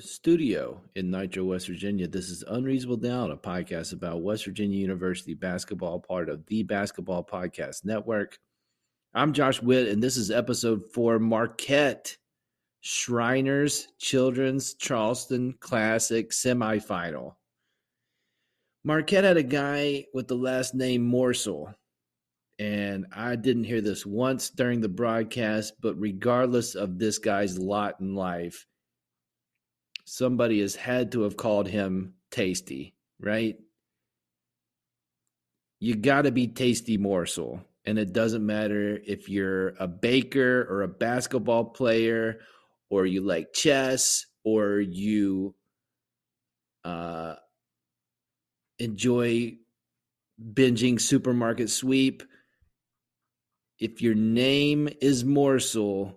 Studio in Nitro, West Virginia, this is Unreasonable Doubt, a podcast about West Virginia University basketball, part of the Basketball Podcast Network. I'm Josh Witt, and this is episode four Marquette Shriners Children's Charleston Classic semifinal. Marquette had a guy with the last name Morsell, and I didn't hear this once during the broadcast, but regardless of this guy's lot in life, somebody has had to have called him Tasty, right? You got to be Tasty Morsel. And it doesn't matter if you're a baker or a basketball player or you like chess or you uh, enjoy binging supermarket sweep. If your name is Morsell,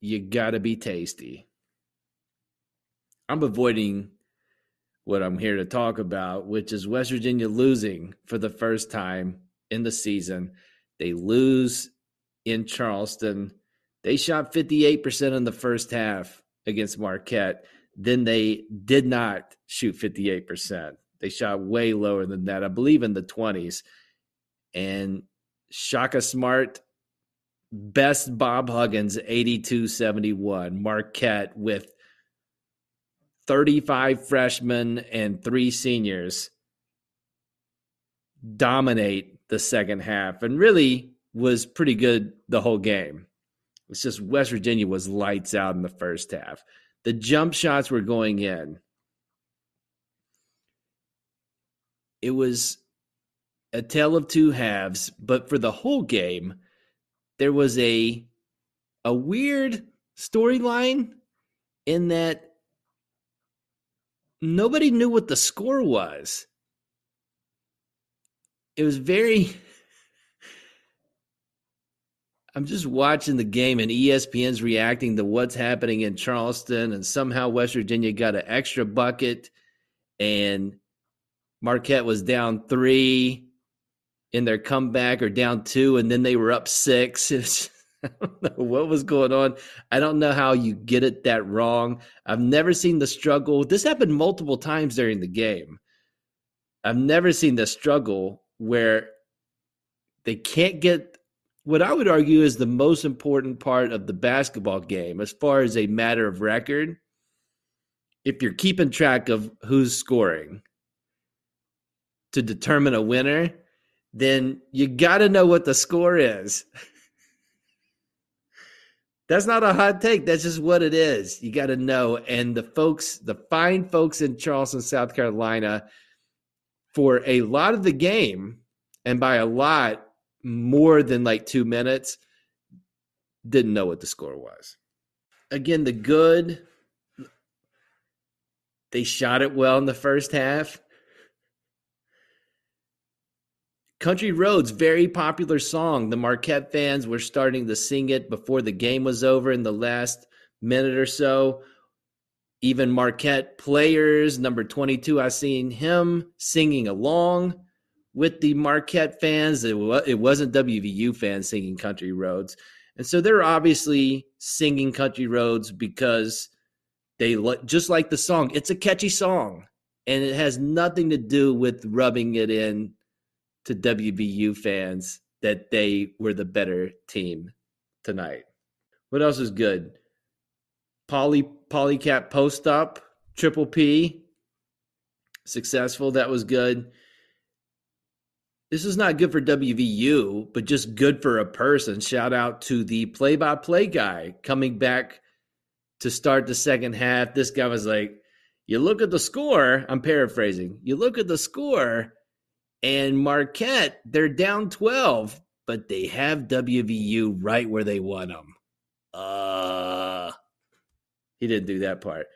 you got to be tasty. I'm avoiding what I'm here to talk about, which is West Virginia losing for the first time in the season. They lose in Charleston. They shot 58% in the first half against Marquette. Then they did not shoot 58%. They shot way lower than that, I believe in the 20s. And Shaka Smart, best Bob Huggins, 82 71. Marquette with 35 freshmen and three seniors dominate the second half and really was pretty good the whole game. It's just West Virginia was lights out in the first half. The jump shots were going in. It was a tale of two halves, but for the whole game, there was a a weird storyline in that nobody knew what the score was. It was very I'm just watching the game and ESPN's reacting to what's happening in Charleston and somehow West Virginia got an extra bucket and Marquette was down 3 in their comeback or down 2 and then they were up 6. What was going on. I don't know how you get it that wrong. I've never seen the struggle. This happened multiple times during the game. I've never seen the struggle where they can't get what I would argue is the most important part of the basketball game as far as a matter of record. If you're keeping track of who's scoring to determine a winner, then you got to know what the score is. That's not a hot take. That's just what it is. You got to know. And the folks, the fine folks in Charleston, South Carolina, for a lot of the game, and by a lot, more than like two minutes, didn't know what the score was. Again, the good, they shot it well in the first half. Country Roads, very popular song. The Marquette fans were starting to sing it before the game was over in the last minute or so. Even Marquette players, number 22, I seen him singing along with the Marquette fans. It, was, it wasn't WVU fans singing Country Roads. And so they're obviously singing Country Roads because they just like the song. It's a catchy song and it has nothing to do with rubbing it in to WVU fans that they were the better team tonight. What else is good? Pauly Paulicap post up, triple P, successful. That was good. This is not good for WVU, but just good for a person. Shout out to the play by play guy coming back to start the second half. This guy was like, You look at the score. I'm paraphrasing. You look at the score, and Marquette, they're down 12, but they have WVU right where they want them. Uh, he didn't do that part.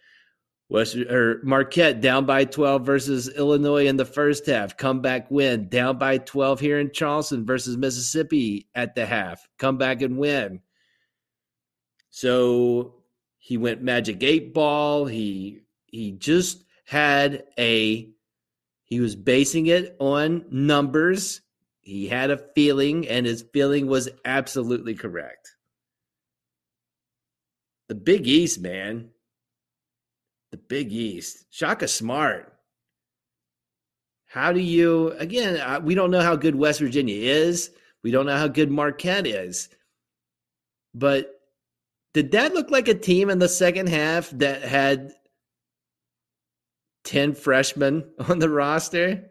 West or Marquette down by 12 versus Illinois in the first half. Comeback win. Down by 12 here in Charleston versus Mississippi at the half. Come back and win. So he went magic eight ball. He he just had a he was basing it on numbers. He had a feeling, and his feeling was absolutely correct. The Big East, man the Big East. Shaka Smart. How do you, again, uh, we don't know how good West Virginia is. We don't know how good Marquette is. But did that look like a team in the second half that had 10 freshmen on the roster?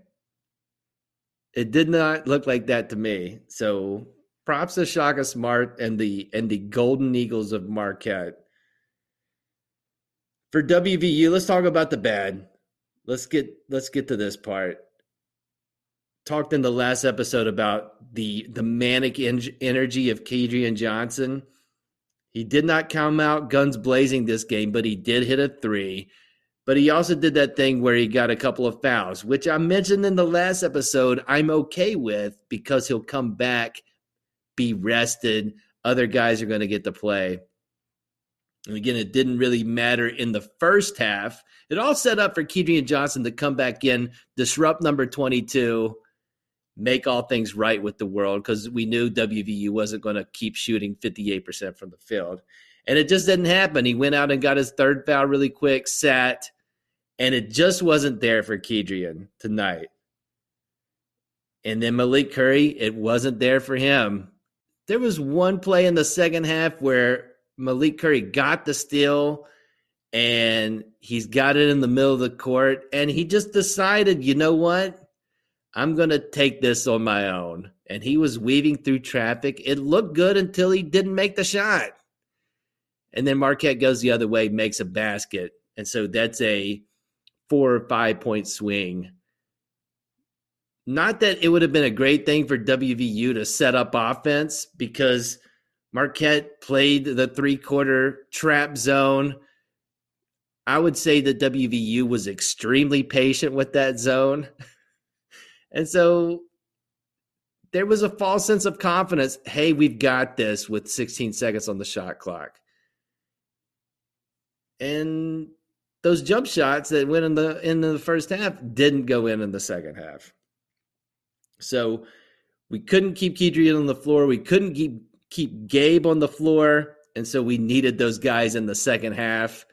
It did not look like that to me. So props to Shaka Smart and the and the Golden Eagles of Marquette for WVU, let's talk about the bad. Let's get let's get to this part. Talked in the last episode about the the manic en- energy of Kedrian Johnson. He did not come out guns blazing this game, but he did hit a three. But he also did that thing where he got a couple of fouls, which I mentioned in the last episode. I'm okay with because he'll come back, be rested. Other guys are going to get to play. And again, it didn't really matter in the first half. It all set up for Kedrian Johnson to come back in, disrupt number 22, make all things right with the world because we knew WVU wasn't going to keep shooting 58% from the field. And it just didn't happen. He went out and got his third foul really quick, sat, and it just wasn't there for Kedrian tonight. And then Malik Curry, it wasn't there for him. There was one play in the second half where Malik Curry got the steal and he's got it in the middle of the court and he just decided, you know what? I'm going to take this on my own. And he was weaving through traffic. It looked good until he didn't make the shot. And then Marquette goes the other way, makes a basket. And so that's a four or five point swing. Not that it would have been a great thing for WVU to set up offense because – Marquette played the three quarter trap zone. I would say that WVU was extremely patient with that zone. and so there was a false sense of confidence. Hey, we've got this with 16 seconds on the shot clock. And those jump shots that went in the in the first half didn't go in in the second half. So we couldn't keep Kedrian on the floor. We couldn't keep keep Gabe on the floor. And so we needed those guys in the second half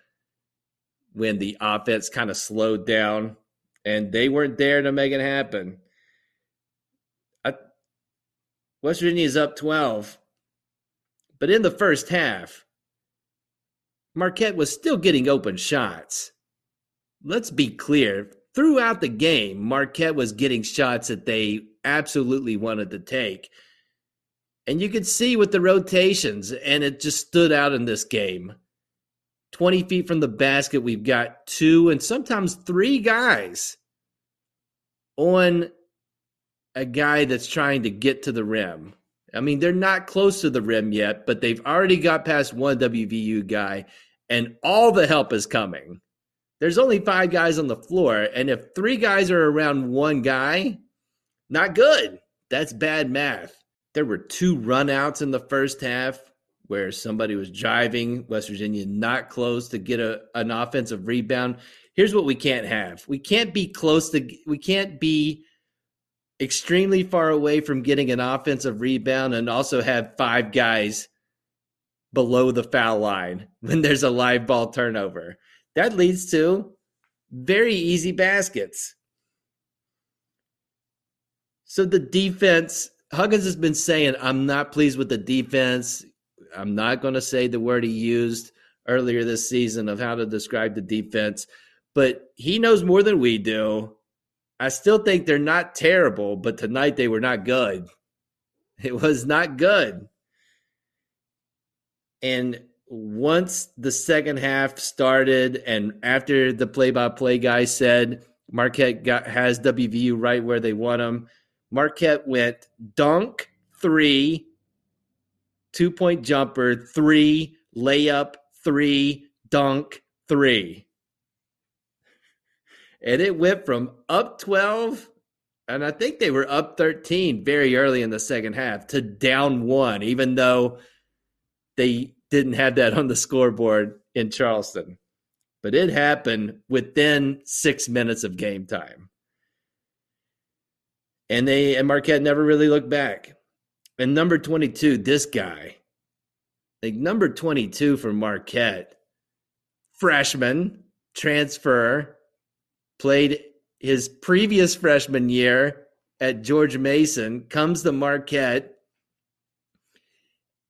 when the offense kind of slowed down and they weren't there to make it happen. I, West Virginia is up 12. But in the first half, Marquette was still getting open shots. Let's be clear. Throughout the game, Marquette was getting shots that they absolutely wanted to take. And you could see with the rotations, and it just stood out in this game. 20 feet from the basket, we've got two and sometimes three guys on a guy that's trying to get to the rim. I mean, they're not close to the rim yet, but they've already got past one WVU guy, and all the help is coming. There's only five guys on the floor, and if three guys are around one guy, not good. That's bad math. There were two runouts in the first half where somebody was driving West Virginia not close to get a, an offensive rebound. Here's what we can't have. We can't be close to we can't be extremely far away from getting an offensive rebound and also have five guys below the foul line when there's a live ball turnover. That leads to very easy baskets. So the defense Huggins has been saying, I'm not pleased with the defense. I'm not going to say the word he used earlier this season of how to describe the defense, but he knows more than we do. I still think they're not terrible, but tonight they were not good. It was not good. And once the second half started, and after the play by play guy said Marquette got, has WVU right where they want them, Marquette went dunk three, two point jumper three, layup three, dunk three. and it went from up 12 and I think they were up 13 very early in the second half to down 1 even though they didn't have that on the scoreboard in Charleston. But it happened within 6 minutes of game time. And they and Marquette never really looked back. And number 22, this guy. Like number 22 for Marquette. Freshman, transfer, played his previous freshman year at George Mason, comes to Marquette,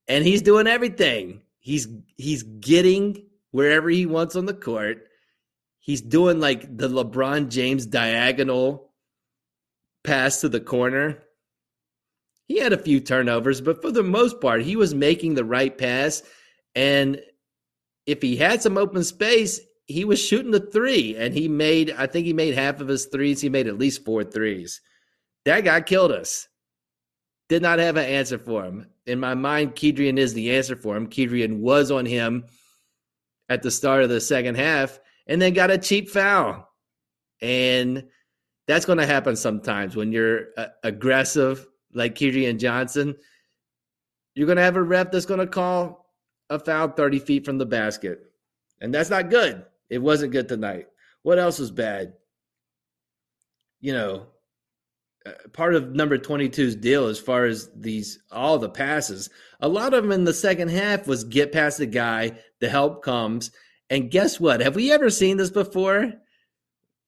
and he's doing everything. He's he's getting wherever he wants on the court. He's doing like the LeBron James diagonal pass to the corner. He had a few turnovers, but for the most part, he was making the right pass. And if he had some open space, he was shooting the three and he made, I think he made half of his threes. He made at least four threes. That guy killed us. Did not have an answer for him. In my mind, Kedrian is the answer for him. Kedrian was on him at the start of the second half and then got a cheap foul. And that's going to happen sometimes when you're uh, aggressive like Kedrian Johnson. You're going to have a ref that's going to call a foul 30 feet from the basket. And that's not good. It wasn't good tonight. What else was bad? You know, Uh, part of number 22's deal as far as these all the passes a lot of them in the second half was get past the guy the help comes. And guess what? Have we ever seen this before?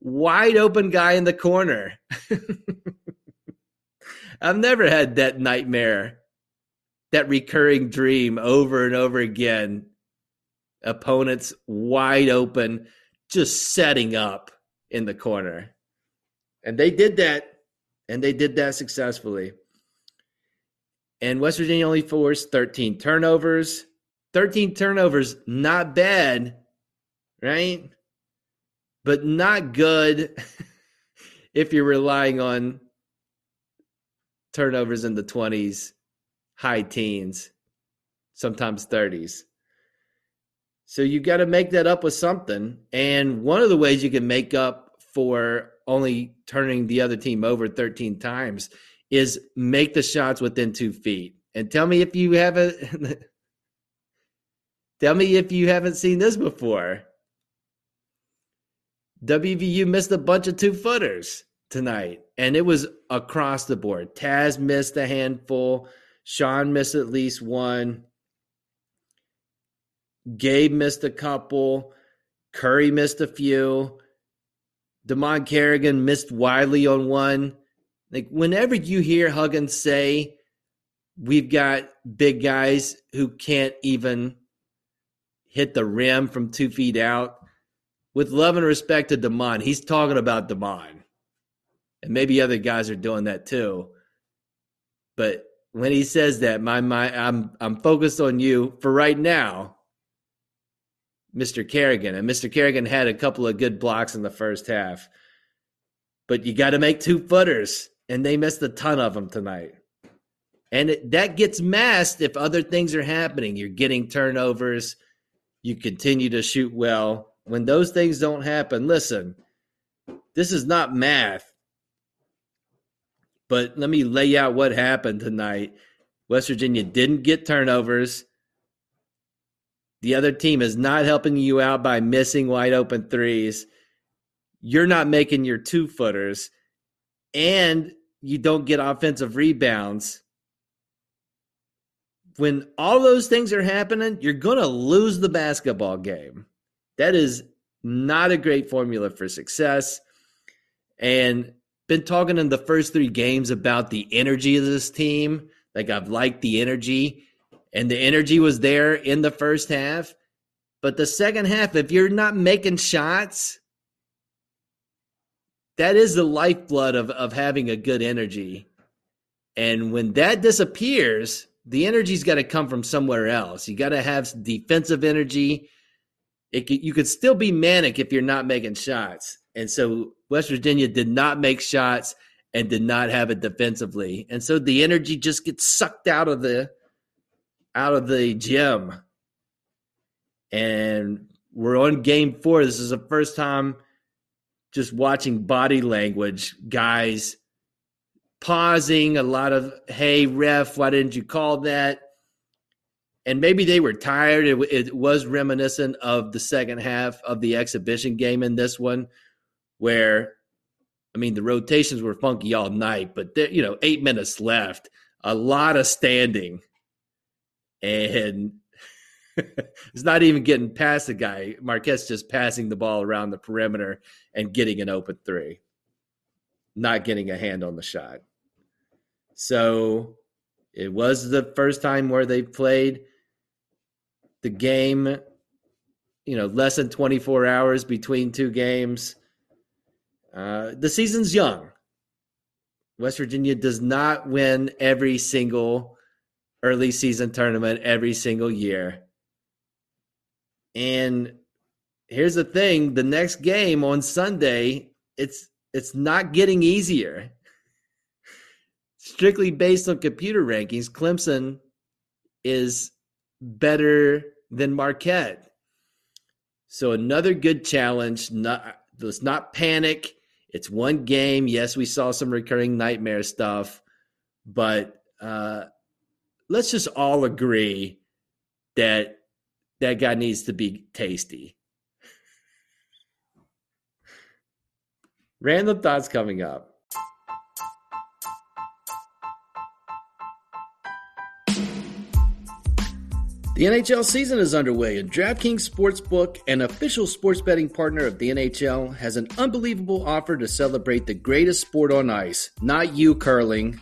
Wide open guy in the corner. I've never had that nightmare that recurring dream over and over again. Opponents wide open, just setting up in the corner. And they did that, and they did that successfully. And West Virginia only forced 13 turnovers. 13 turnovers, not bad, right? But not good if you're relying on turnovers in the 20s, high teens, sometimes 30s. So you got to make that up with something. And one of the ways you can make up for only turning the other team over 13 times is make the shots within two feet. And tell me if you haven't tell me if you haven't seen this before. WVU missed a bunch of two footers tonight, and it was across the board. Taz missed a handful, Sean missed at least one. Gabe missed a couple. Curry missed a few. Dimon Carrigan missed widely on one. Like whenever you hear Huggins say, "We've got big guys who can't even hit the rim from two feet out," with love and respect to Dimon, he's talking about Dimon, and maybe other guys are doing that too. But when he says that, my my I'm I'm focused on you for right now Mr. Carrigan. And Mr. Carrigan had a couple of good blocks in the first half. But you got to make two footers, and they missed a ton of them tonight. And it, that gets masked if other things are happening. You're getting turnovers, you continue to shoot well. When those things don't happen, listen, this is not math. But let me lay out what happened tonight. West Virginia didn't get turnovers. The other team is not helping you out by missing wide open threes. You're not making your two footers, and you don't get offensive rebounds. When all those things are happening, you're going to lose the basketball game. That is not a great formula for success. And been talking in the first three games about the energy of this team. Like I've liked the energy and the energy was there in the first half. But the second half, if you're not making shots, that is the lifeblood of, of having a good energy. And when that disappears, the energy's got to come from somewhere else. You got to have defensive energy. It, you could still be manic if you're not making shots. And so West Virginia did not make shots and did not have it defensively. And so the energy just gets sucked out of the out of the gym. And we're on game four. This is the first time just watching body language, guys pausing, a lot of, hey, ref, why didn't you call that? And maybe they were tired. It, it was reminiscent of the second half of the exhibition game in this one, where, I mean, the rotations were funky all night, but there, you know, eight minutes left, a lot of standing. And it's not even getting past the guy. Marquette just passing the ball around the perimeter and getting an open three, not getting a hand on the shot. So it was the first time where they played the game, you know, less than 24 hours between two games. Uh, the season's young. West Virginia does not win every single early season tournament every single year. And here's the thing, the next game on Sunday, it's it's not getting easier. Strictly based on computer rankings, Clemson is better than Marquette. So another good challenge. Not let's not panic. It's one game. Yes, we saw some recurring nightmare stuff, but uh, let's just all agree that that guy needs to be tasty. Random thoughts coming up. The NHL season is underway, and DraftKings Sportsbook, an official sports betting partner of the NHL, has an unbelievable offer to celebrate the greatest sport on ice. Not you curling,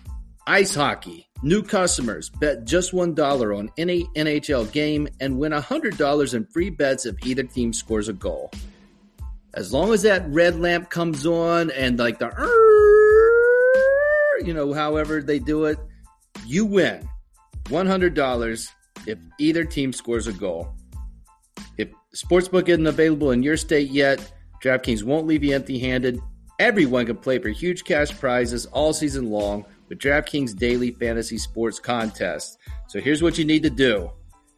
ice hockey. New customers bet just $1 on any NHL game and win $100 in free bets if either team scores a goal. As long as that red lamp comes on and like the, you know, however they do it, you win $100 if either team scores a goal. If Sportsbook isn't available in your state yet, DraftKings won't leave you empty handed. Everyone can play for huge cash prizes all season long with DraftKings Daily Fantasy Sports Contest. So here's what you need to do.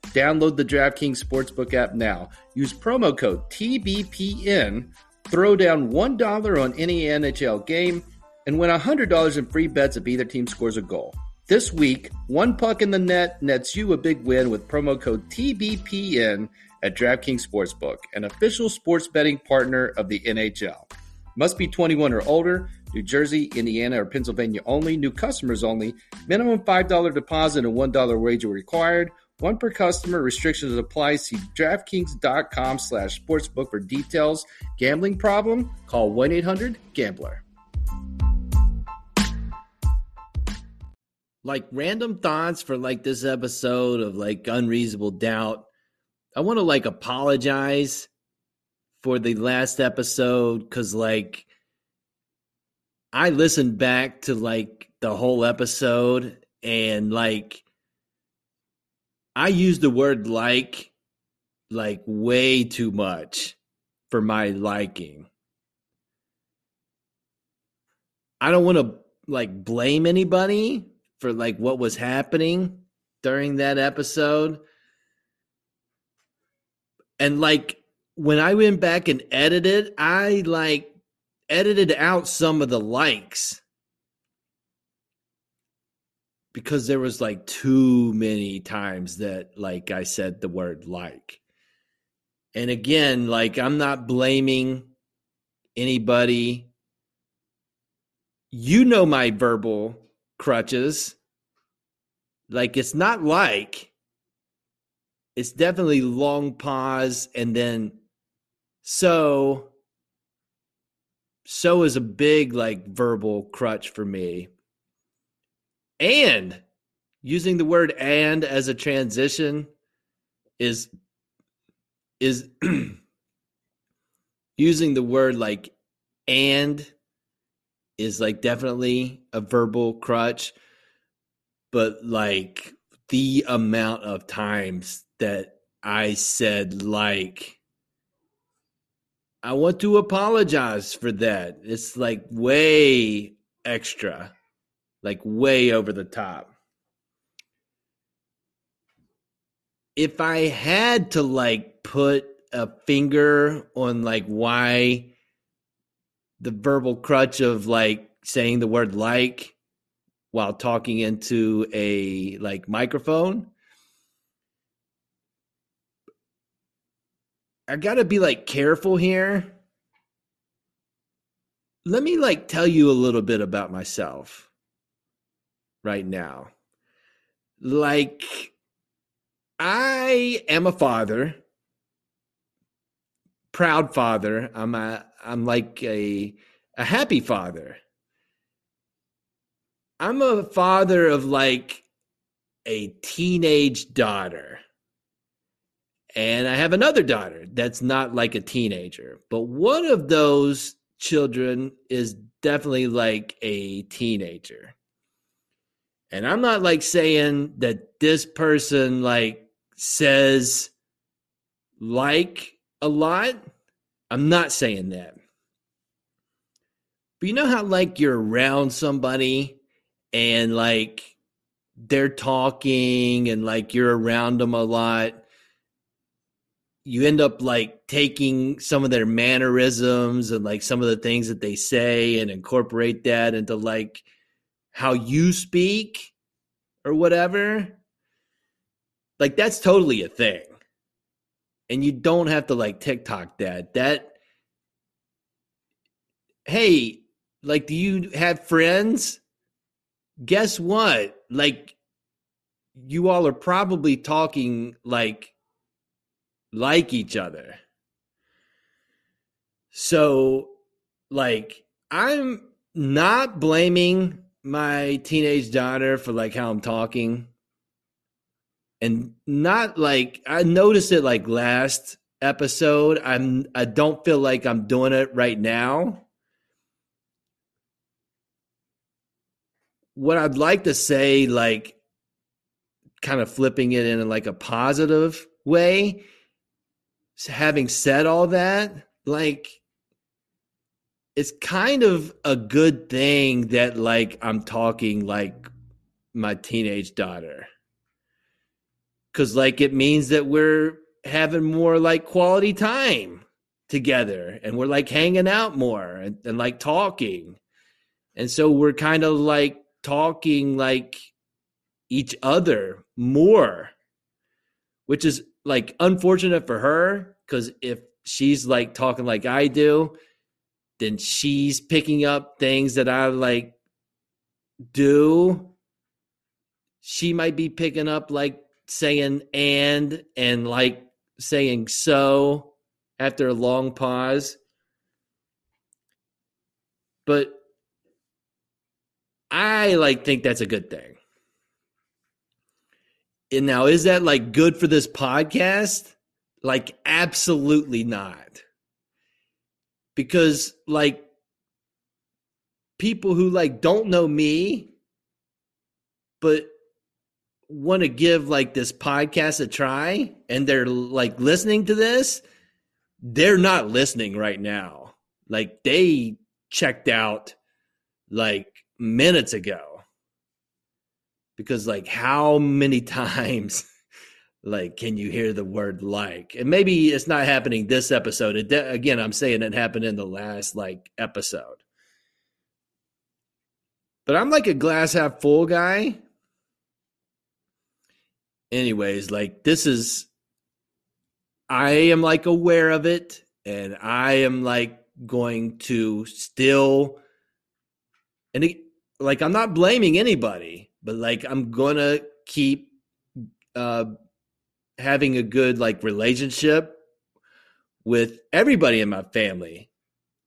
Download the DraftKings Sportsbook app now. Use promo code TBPN. Throw down $1 on any NHL game and win $100 in free bets if either team scores a goal. This week, one puck in the net nets you a big win with promo code TBPN at DraftKings Sportsbook, an official sports betting partner of the NHL. Must be 21 or older. New Jersey, Indiana, or Pennsylvania only. New customers only. Minimum $5 deposit and $1 wager required. One per customer. Restrictions apply. See DraftKings.com slash sportsbook for details. Gambling problem? Call 1-800-GAMBLER. Like random thoughts for like this episode of like Unreasonable Doubt. I want to like apologize for the last episode because like I listened back to like the whole episode and like I used the word like like way too much for my liking. I don't want to like blame anybody for like what was happening during that episode. And like when I went back and edited, I like edited out some of the likes because there was like too many times that like I said the word like. And again, like I'm not blaming anybody. You know my verbal crutches. Like it's not like it's definitely long pause and then so so is a big like verbal crutch for me. And using the word and as a transition is is using the word like and is like definitely a verbal crutch but like the amount of times that I said like I want to apologize for that. It's like way extra, like way over the top. If I had to like put a finger on like why the verbal crutch of like saying the word like while talking into a like microphone. I got to be like careful here. Let me like tell you a little bit about myself right now. Like I am a father, proud father. I'm a I'm like a a happy father. I'm a father of like a teenage daughter. And I have another daughter that's not like a teenager. But one of those children is definitely like a teenager. And I'm not like saying that this person like says like a lot. I'm not saying that. But you know how like you're around somebody and like they're talking and like you're around them a lot you end up like taking some of their mannerisms and like some of the things that they say and incorporate that into like how you speak or whatever like that's totally a thing. And you don't have to like tiktok that. That hey like do you have friends? Guess what? Like you all are probably talking like like each other. So, like, I'm not blaming my teenage daughter for like how I'm talking. And not like I noticed it like last episode. I'm I don't feel like I'm doing it right now. What I'd like to say, like kind of flipping it in like a positive way, having said all that, like it's kind of a good thing that like I'm talking like my teenage daughter. Cause like it means that we're having more like quality time together and we're like hanging out more and, and like talking. And so we're kind of like talking like each other more, which is like unfortunate for her because if she's like talking like I do, then she's picking up things that I like do. She might be picking up like saying and and like saying so after a long pause. But I like think that's a good thing. And now, is that like good for this podcast? Like, absolutely not. Because, like, people who like don't know me, but want to give like this podcast a try and they're like listening to this, they're not listening right now. Like, they checked out like minutes ago because like how many times like can you hear the word like? And maybe it's not happening this episode. It de- again i'm saying it happened in the last like episode. But i'm like a glass half full guy. Anyways like this is i am like aware of it and i am like going to still and it, like i'm not blaming anybody but like I'm gonna keep uh, having a good like relationship with everybody in my family,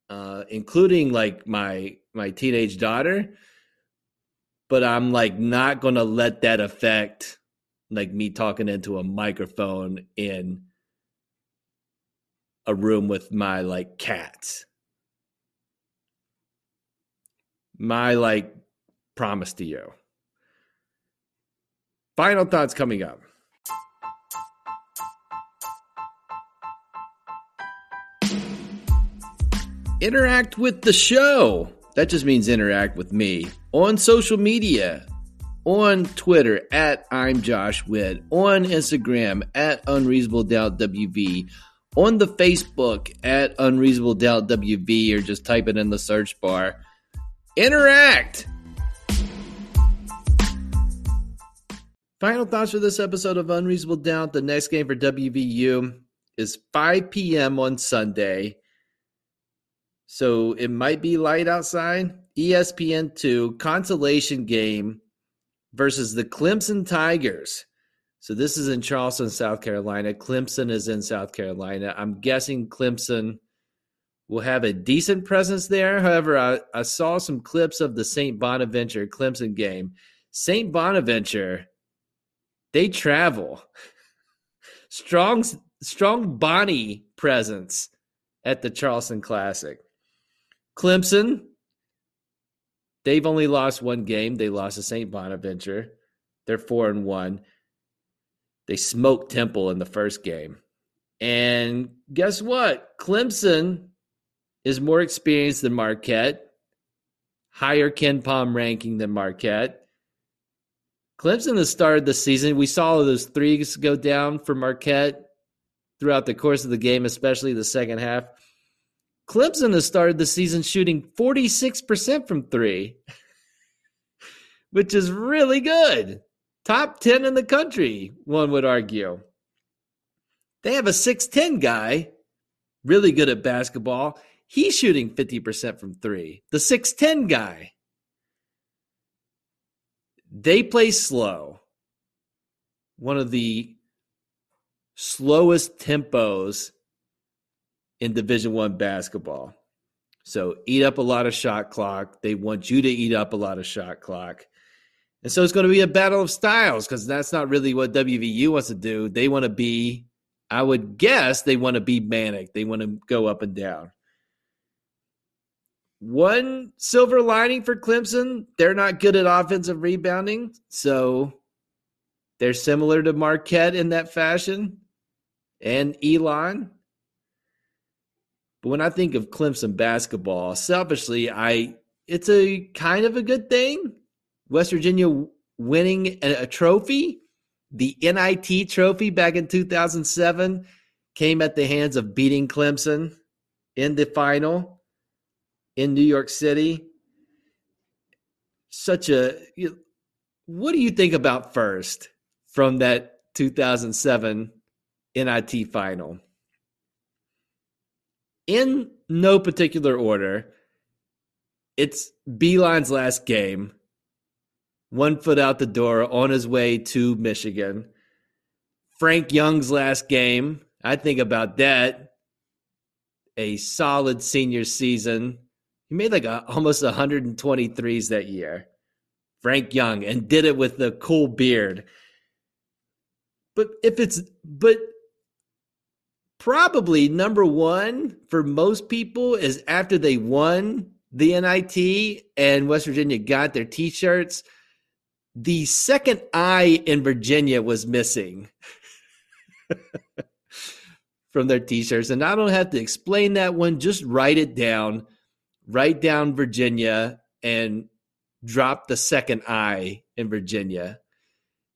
uh, including like my my teenage daughter. But I'm like not gonna let that affect like me talking into a microphone in a room with my like cats. My like promise to you. Final thoughts coming up. Interact with the show. That just means interact with me on social media, on Twitter at I'm Josh Witt, on Instagram at Unreasonable Doubt WV, on the Facebook at Unreasonable Doubt WV or just type it in the search bar. Interact! Final thoughts for this episode of Unreasonable Doubt. The next game for WVU is 5 p.m. on Sunday. So it might be light outside. ESPN 2 consolation game versus the Clemson Tigers. So this is in Charleston, South Carolina. Clemson is in South Carolina. I'm guessing Clemson will have a decent presence there. However, I, I saw some clips of the St. Bonaventure Clemson game. St. Bonaventure, they travel. strong, strong Bonnie presence at the Charleston Classic. Clemson, they've only lost one game. They lost to St. Bonaventure. They're four and one. They smoked Temple in the first game. And guess what? Clemson is more experienced than Marquette, higher KenPom ranking than Marquette. Clemson has started the season. We saw those threes go down for Marquette throughout the course of the game, especially the second half. Clemson has started the season shooting 46% from three, which is really good. Top 10 in the country, one would argue. They have a 6'10 guy, really good at basketball. He's shooting 50% from three. The 6'10 guy. They play slow. One of the slowest tempos in Division One basketball. So eat up a lot of shot clock. They want you to eat up a lot of shot clock. And so it's going to be a battle of styles because that's not really what WVU wants to do. They want to be, I would guess, they want to be manic. They want to go up and down. One silver lining for Clemson, they're not good at offensive rebounding. So they're similar to Marquette in that fashion and Elon. But when I think of Clemson basketball, selfishly, I it's a kind of a good thing West Virginia winning a, a trophy, the NIT trophy back in 2007, came at the hands of beating Clemson in the final in New York City. Such a. What do you think about first from that 2007 NIT final? In no particular order, it's Beilein's last game one foot out the door on his way to Michigan. Frank Young's last game, I think about that. A solid senior season. He made like a, almost 123s that year. Frank Young, and did it with the cool beard. But if it's, but probably number one for most people is after they won the NIT and West Virginia got their t shirts the second eye in Virginia was missing from their t-shirts. And I don't have to explain that one. Just write it down. Write down Virginia and drop the second I in Virginia.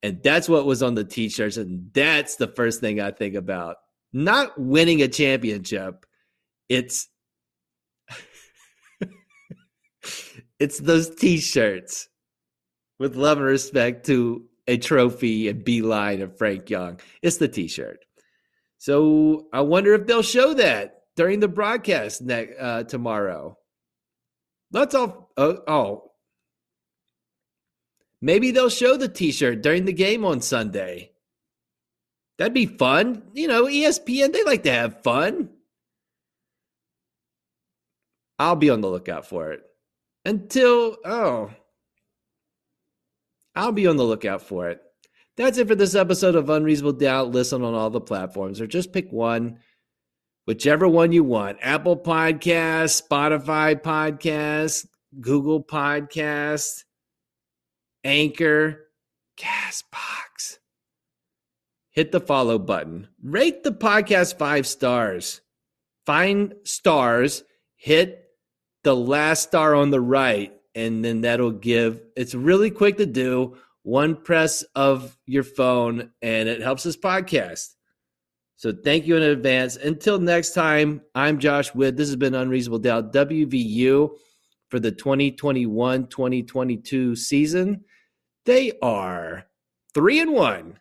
And that's what was on the t-shirts. And that's the first thing I think about. Not winning a championship. It's it's those t-shirts with love and respect to a trophy and Beilein of Frank Young. It's the T-shirt. So I wonder if they'll show that during the broadcast next uh, tomorrow. Let's all. Oh, oh, maybe they'll show the T-shirt during the game on Sunday. That'd be fun. You know, ESPN they like to have fun. I'll be on the lookout for it. Until oh, I'll be on the lookout for it. That's it for this episode of Unreasonable Doubt. Listen on all the platforms or just pick one, whichever one you want Apple Podcasts, Spotify Podcasts, Google Podcasts, Anchor, Castbox. Hit the follow button. Rate the podcast five stars. Find stars, hit the last star on the right and then that'll give it's really quick to do one press of your phone and it helps this podcast So thank you in advance. Until next time, I'm Josh Witt. This has been Unreasonable Doubt WVU for the 2021 2022 season. They are three and one.